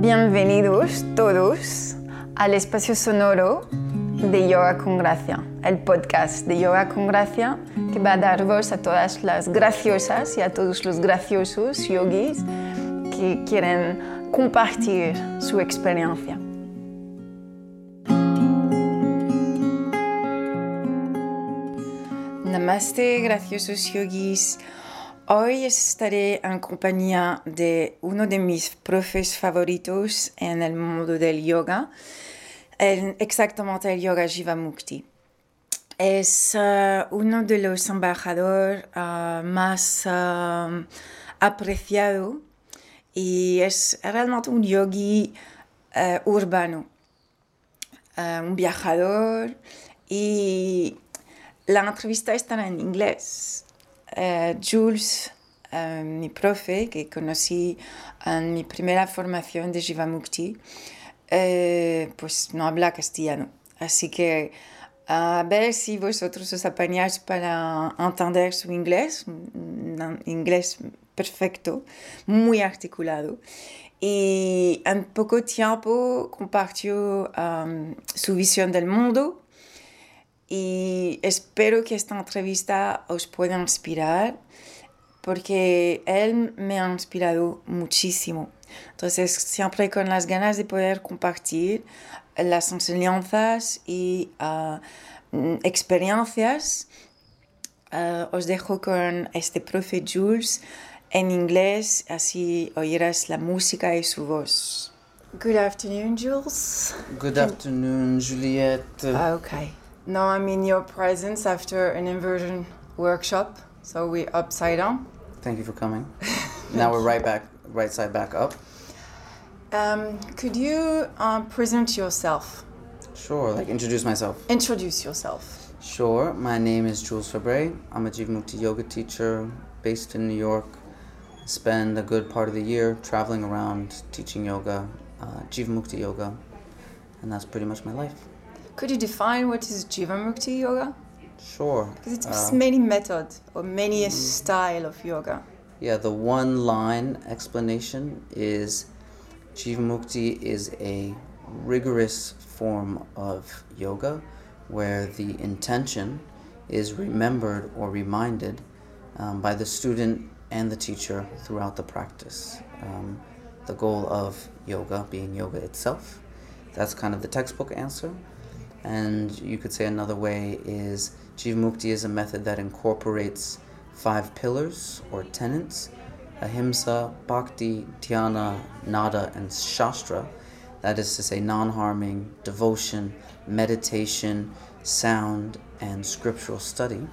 Bienvenidos todos al espacio sonoro de Yoga con Gracia, el podcast de Yoga con Gracia que va a dar voz a todas las graciosas y a todos los graciosos yogis que quieren compartir su experiencia. Namaste, graciosos yogis. Hoy estaré en compañía de uno de mis profes favoritos en el mundo del yoga, exactamente el yoga Jivamukti. Es uh, uno de los embajadores uh, más uh, apreciado y es realmente un yogi urbano, un viajador y la entrevista está en inglés. Uh, Jules, uh, mi profe, que conocí en mi primera formación de Jivamukti, uh, pues no habla castellano. Así que a ver si vosotros os apañáis para entender su inglés, un inglés perfecto, muy articulado. Y en poco tiempo compartió um, su visión del mundo y espero que esta entrevista os pueda inspirar porque él me ha inspirado muchísimo. Entonces, siempre con las ganas de poder compartir las enseñanzas y uh, experiencias, uh, os dejo con este profe Jules en inglés, así oirás la música y su voz. Good afternoon, Jules. Good afternoon, Juliette. Okay. Now I'm in your presence after an inversion workshop, so we upside down. Thank you for coming. now we're right back, right side back up. Um, could you uh, present yourself? Sure, like introduce myself. Introduce yourself. Sure, my name is Jules Febre. I'm a Jivamukti yoga teacher based in New York. Spend a good part of the year traveling around teaching yoga, uh, Jivamukti yoga, and that's pretty much my life. Could you define what is Jivamukti yoga? Sure. Because it's uh, many methods or many mm, style of yoga. Yeah, the one line explanation is Jivamukti is a rigorous form of yoga where the intention is remembered or reminded um, by the student and the teacher throughout the practice. Um, the goal of yoga being yoga itself. That's kind of the textbook answer. And you could say another way is Jivamukti is a method that incorporates five pillars or tenets ahimsa, bhakti, dhyana, nada, and shastra. That is to say, non harming, devotion, meditation, sound, and scriptural study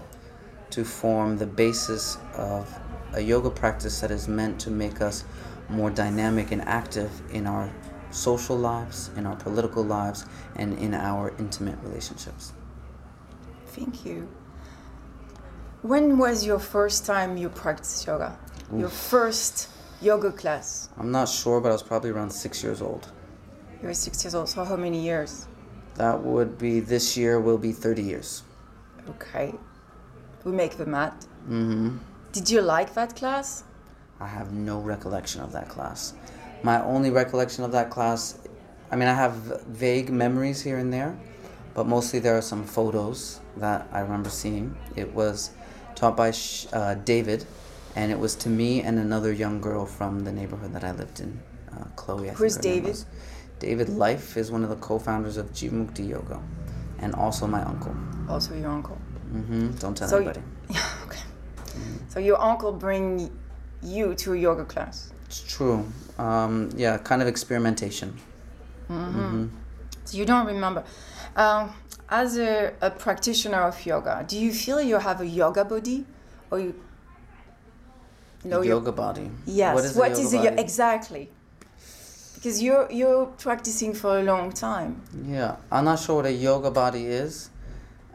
to form the basis of a yoga practice that is meant to make us more dynamic and active in our social lives, in our political lives, and in our intimate relationships. Thank you. When was your first time you practiced yoga? Oof. Your first yoga class? I'm not sure, but I was probably around six years old. You were six years old, so how many years? That would be this year will be 30 years. Okay. We make the math. Mm-hmm. Did you like that class? I have no recollection of that class my only recollection of that class, I mean, I have vague memories here and there, but mostly there are some photos that I remember seeing. It was taught by uh, David, and it was to me and another young girl from the neighborhood that I lived in, uh, Chloe. I Who's David? David Life is one of the co-founders of Jivamukti Yoga, and also my uncle. Also your uncle. Mm-hmm. Don't tell so anybody. Okay. Mm-hmm. So your uncle bring you to a yoga class. True. Um, yeah, kind of experimentation. Mm-hmm. Mm-hmm. So you don't remember. Um, as a, a, practitioner of yoga, do you feel you have a yoga body, or you? No, yoga body. Yes. What is, what is a yoga exactly? Because you're you're practicing for a long time. Yeah, I'm not sure what a yoga body is.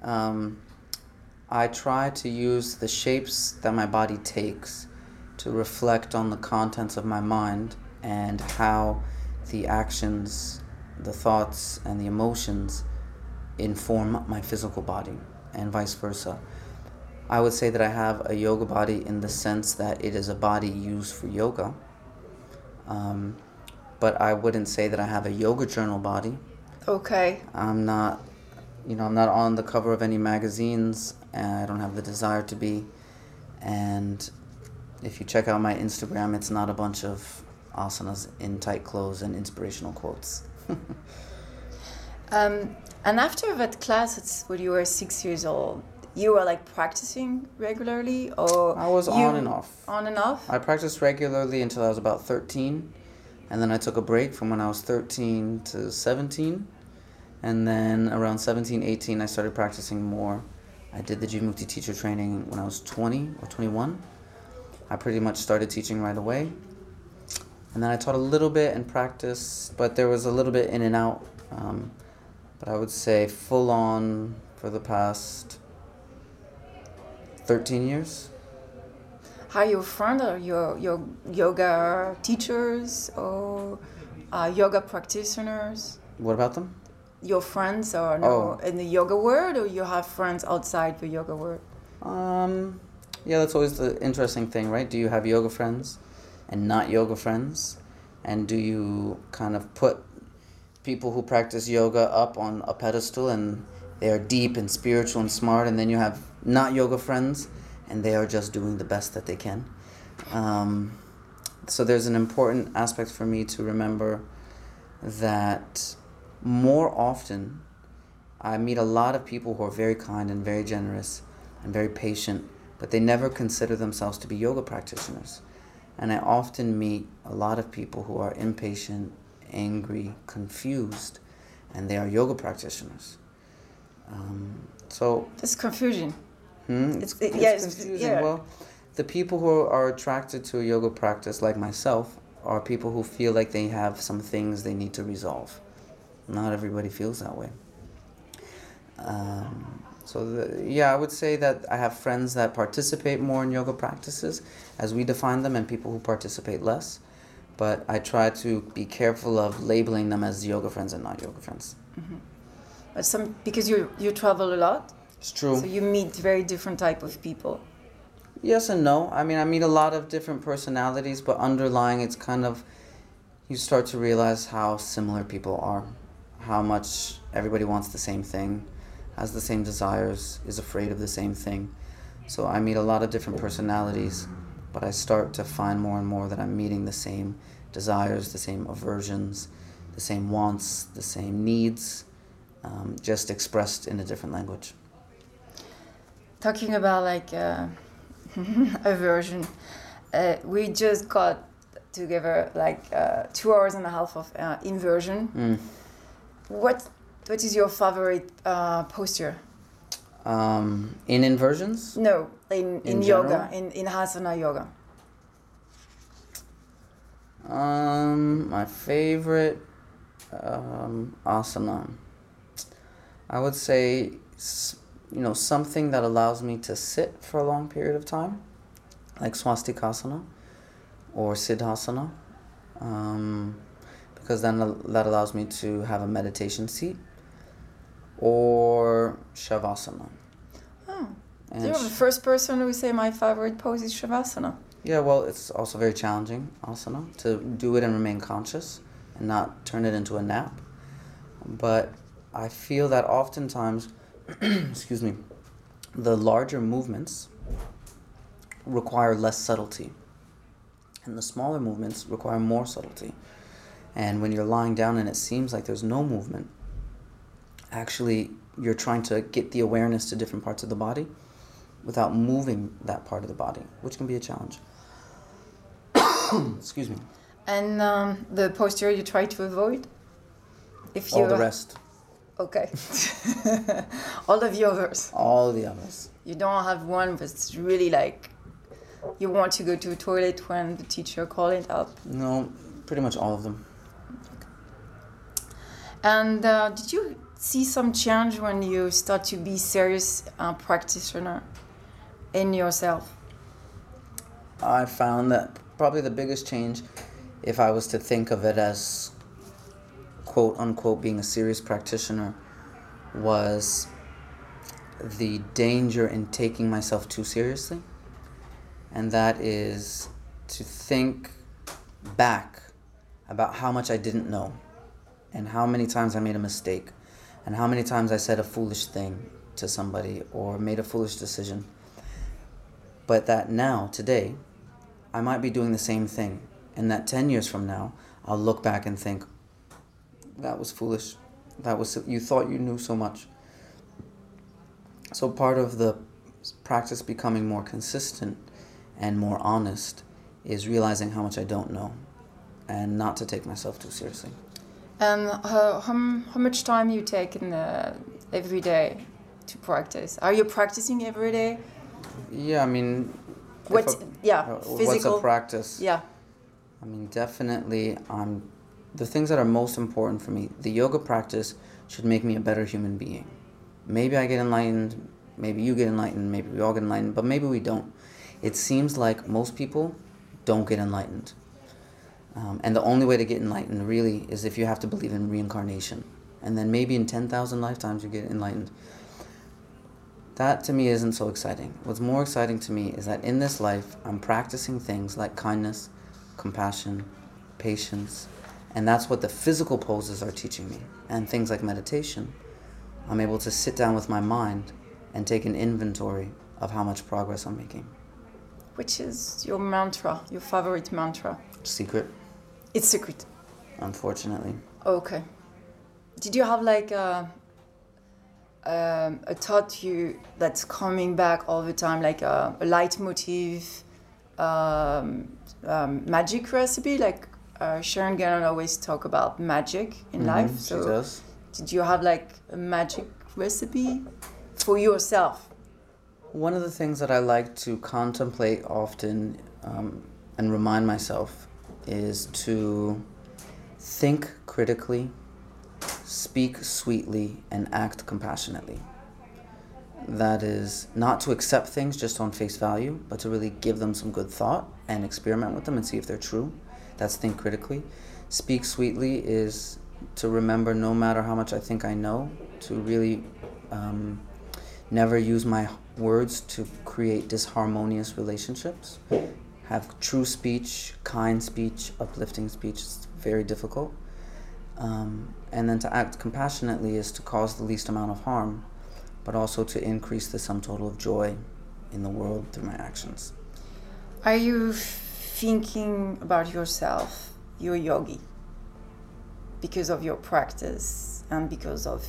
Um, I try to use the shapes that my body takes to reflect on the contents of my mind and how the actions, the thoughts, and the emotions inform my physical body, and vice versa. I would say that I have a yoga body in the sense that it is a body used for yoga. Um, but I wouldn't say that I have a yoga journal body. Okay. I'm not, you know, I'm not on the cover of any magazines, and I don't have the desire to be. And if you check out my Instagram, it's not a bunch of asanas in tight clothes and inspirational quotes. Um, and after that class, it's when you were six years old, you were like practicing regularly, or I was on and off. On and off. I practiced regularly until I was about 13, and then I took a break from when I was 13 to 17. And then around 17, 18, I started practicing more. I did the Jivamukti teacher training when I was 20 or 21. I pretty much started teaching right away. And then I taught a little bit and practiced, but there was a little bit in and out. Um, but I would say full on for the past 13 years. How are your friends or your your yoga teachers or uh, yoga practitioners? What about them? Your friends or no Oh. in the yoga world, or you have friends outside the yoga world? Um, yeah, that's always the interesting thing, right? Do you have yoga friends and not yoga friends? And do you kind of put people who practice yoga up on a pedestal and they are deep and spiritual and smart, and then you have not yoga friends and they are just doing the best that they can? Um, so there's an important aspect for me to remember that more often I meet a lot of people who are very kind and very generous and very patient, but they never consider themselves to be yoga practitioners. And I often meet a lot of people who are impatient, angry, confused, and they are yoga practitioners. Um, so, It's confusion. hmm, It's- it- yeah, it's- confusing. yeah. Well, the people who are attracted to a yoga practice, like myself, are people who feel like they have some things they need to resolve. Not everybody feels that way. Um, so the, yeah, I would say that I have friends that participate more in yoga practices as we define them, and people who participate less. But I try to be careful of labeling them as yoga friends and not yoga friends. Mm-hmm. But some because you you travel a lot, It's true. so you meet very different type of people. Yes and no. I mean, I meet a lot of different personalities, but underlying, it's kind of you start to realize how similar people are, how much everybody wants the same thing, has the same desires, is afraid of the same thing. So I meet a lot of different personalities, but I start to find more and more that I'm meeting the same desires, the same aversions, the same wants, the same needs, um, just expressed in a different language. Talking about like uh, aversion, uh, we just got together like uh, two hours and a half of uh, inversion. Mm. What what is your favorite uh, posture? Um, in inversions, No, in, in, In yoga, general? in, in asana yoga. Um, my favorite um, asana. I would say, you know, something that allows me to sit for a long period of time, like swastikasana or siddhasana, um, because then that allows me to have a meditation seat, or shavasana. Oh, And you're the first person who say my favorite pose is shavasana. Yeah, well, it's also very challenging asana to do it and remain conscious and not turn it into a nap. But I feel that oftentimes, excuse me, the larger movements require less subtlety, and the smaller movements require more subtlety. And when you're lying down and it seems like there's no movement, actually, you're trying to get the awareness to different parts of the body without moving that part of the body, which can be a challenge. Excuse me. And um, the posture you try to avoid? If you All the rest, Okay. All of the others. all the others. You don't have one that's really like you want to go to the toilet when the teacher call it up. No, pretty much all of them. And uh, did you see some change when you start to be serious uh, practitioner in yourself? I found that probably the biggest change, if I was to think of it as quote unquote being a serious practitioner, was the danger in taking myself too seriously. And that is to think back about how much I didn't know, and how many times I made a mistake, and how many times I said a foolish thing to somebody or made a foolish decision. But that now, today, I might be doing the same thing, and that 10 years from now, I'll look back and think, that was foolish. That was you thought you knew so much. So part of the practice becoming more consistent and more honest is realizing how much I don't know and not to take myself too seriously. And how, how, how much time you take in the, every day to practice? Are you practicing every day? Yeah, I mean, what? A, yeah, uh, physical. What's a practice? Yeah. I mean, definitely, I'm. The things that are most important for me, the yoga practice should make me a better human being. Maybe I get enlightened. Maybe you get enlightened. Maybe we all get enlightened. But maybe we don't. It seems like most people don't get enlightened. Um, and the only way to get enlightened really is if you have to believe in reincarnation. And then maybe in 10,000 lifetimes you get enlightened. That to me isn't so exciting. What's more exciting to me is that in this life, I'm practicing things like kindness, compassion, patience, and that's what the physical poses are teaching me. And things like meditation, I'm able to sit down with my mind and take an inventory of how much progress I'm making. Which is your mantra, your favorite mantra? Secret. It's secret. Unfortunately. Okay. Did you have like a, um, a thought you that's coming back all the time, like a, a leitmotif, um, um, magic recipe? Like uh, Sharon Gannon always talk about magic in Mhm, life. she So does. did you have like a magic recipe for yourself? One of the things that I like to contemplate often um, and remind myself is to think critically, speak sweetly, and act compassionately. That is not to accept things just on face value, but to really give them some good thought and experiment with them and see if they're true. That's think critically. Speak sweetly is to remember no matter how much I think I know, to really um, never use my words to create disharmonious relationships. Have true speech, kind speech, uplifting speech. It's very difficult. Um, and then to act compassionately is to cause the least amount of harm, but also to increase the sum total of joy in the world through my actions. Are you thinking about yourself, your yogi, because of your practice and because of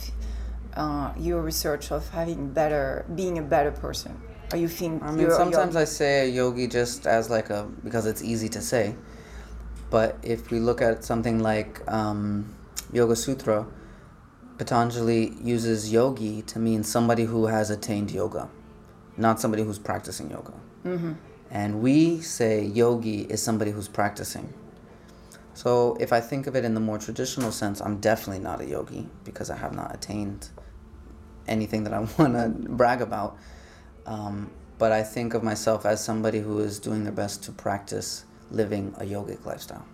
uh, your research of having better, being a better person? Are you think? I mean, sometimes? I say yogi just as like a because it's easy to say. But if we look at something like um, Yoga Sutra, Patanjali uses yogi to mean somebody who has attained yoga, not somebody who's practicing yoga. Mm-hmm. And we say yogi is somebody who's practicing. So if I think of it in the more traditional sense, I'm definitely not a yogi because I have not attained anything that I want to brag about. Um, but I think of myself as somebody who is doing their best to practice living a yogic lifestyle.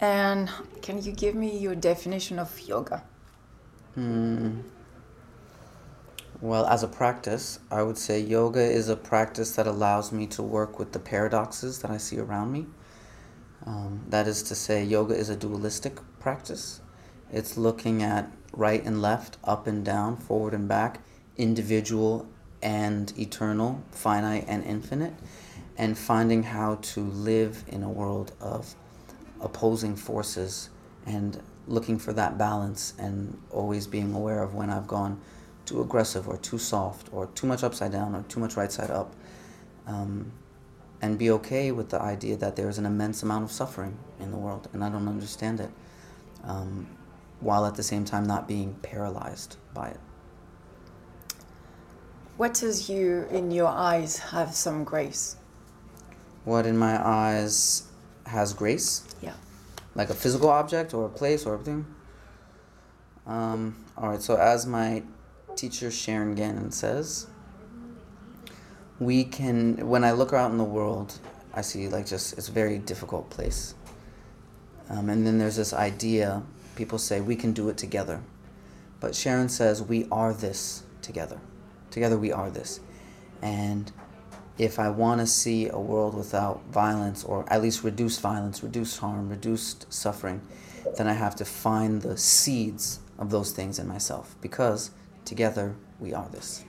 And can you give me your definition of yoga? Hmm. Well, as a practice, I would say yoga is a practice that allows me to work with the paradoxes that I see around me. Um, that is to say, yoga is a dualistic practice. It's looking at right and left, up and down, forward and back, individual and eternal, finite and infinite, and finding how to live in a world of opposing forces and looking for that balance and always being aware of when I've gone too aggressive or too soft or too much upside down or too much right side up. Um, and be okay with the idea that there is an immense amount of suffering in the world and I don't understand it. Um, while at the same time not being paralyzed by it. What does you, in your eyes, have some grace? What in my eyes has grace? Yeah. Like a physical object or a place or everything? Um, all right, so as my teacher Sharon Gannon says, we can, when I look out in the world, I see like just, it's a very difficult place. Um, and then there's this idea, people say we can do it together. But Sharon says we are this together. Together we are this. And if I want to see a world without violence, or at least reduced violence, reduced harm, reduced suffering, then I have to find the seeds of those things in myself because together we are this.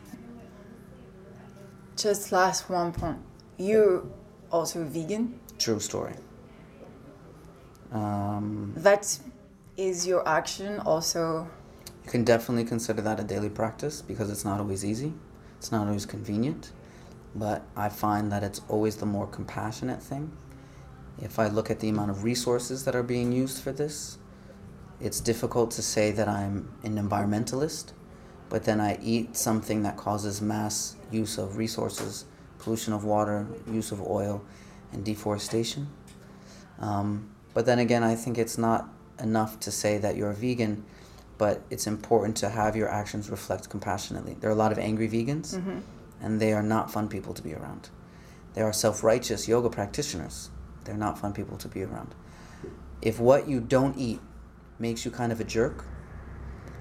Just last one point. You're also vegan. True story. Um, That is your action also. You can definitely consider that a daily practice because it's not always easy, it's not always convenient, but I find that it's always the more compassionate thing. If I look at the amount of resources that are being used for this, it's difficult to say that I'm an environmentalist, but then I eat something that causes mass use of resources, pollution of water, use of oil, and deforestation. Um, but then again, I think it's not enough to say that you're a vegan, but it's important to have your actions reflect compassionately. There are a lot of angry vegans, and they are not fun people to be around. There are self righteous yoga practitioners, they're not fun people to be around. If what you don't eat makes you kind of a jerk,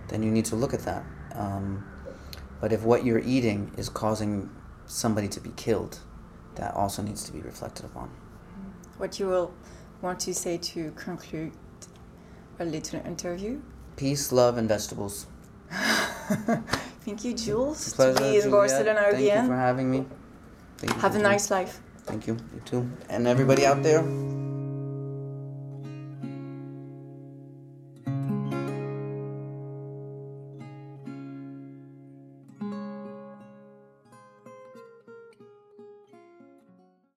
then you need to look at that. Um, but if what you're eating is causing somebody to be killed, that also needs to be reflected upon. What you will want to say to conclude a little interview? Peace, love, and vegetables. Thank you, Jules, to Pleasure, be in. Barcelona Thank you for having me. Have a nice life. Thank you. You too. And everybody out there,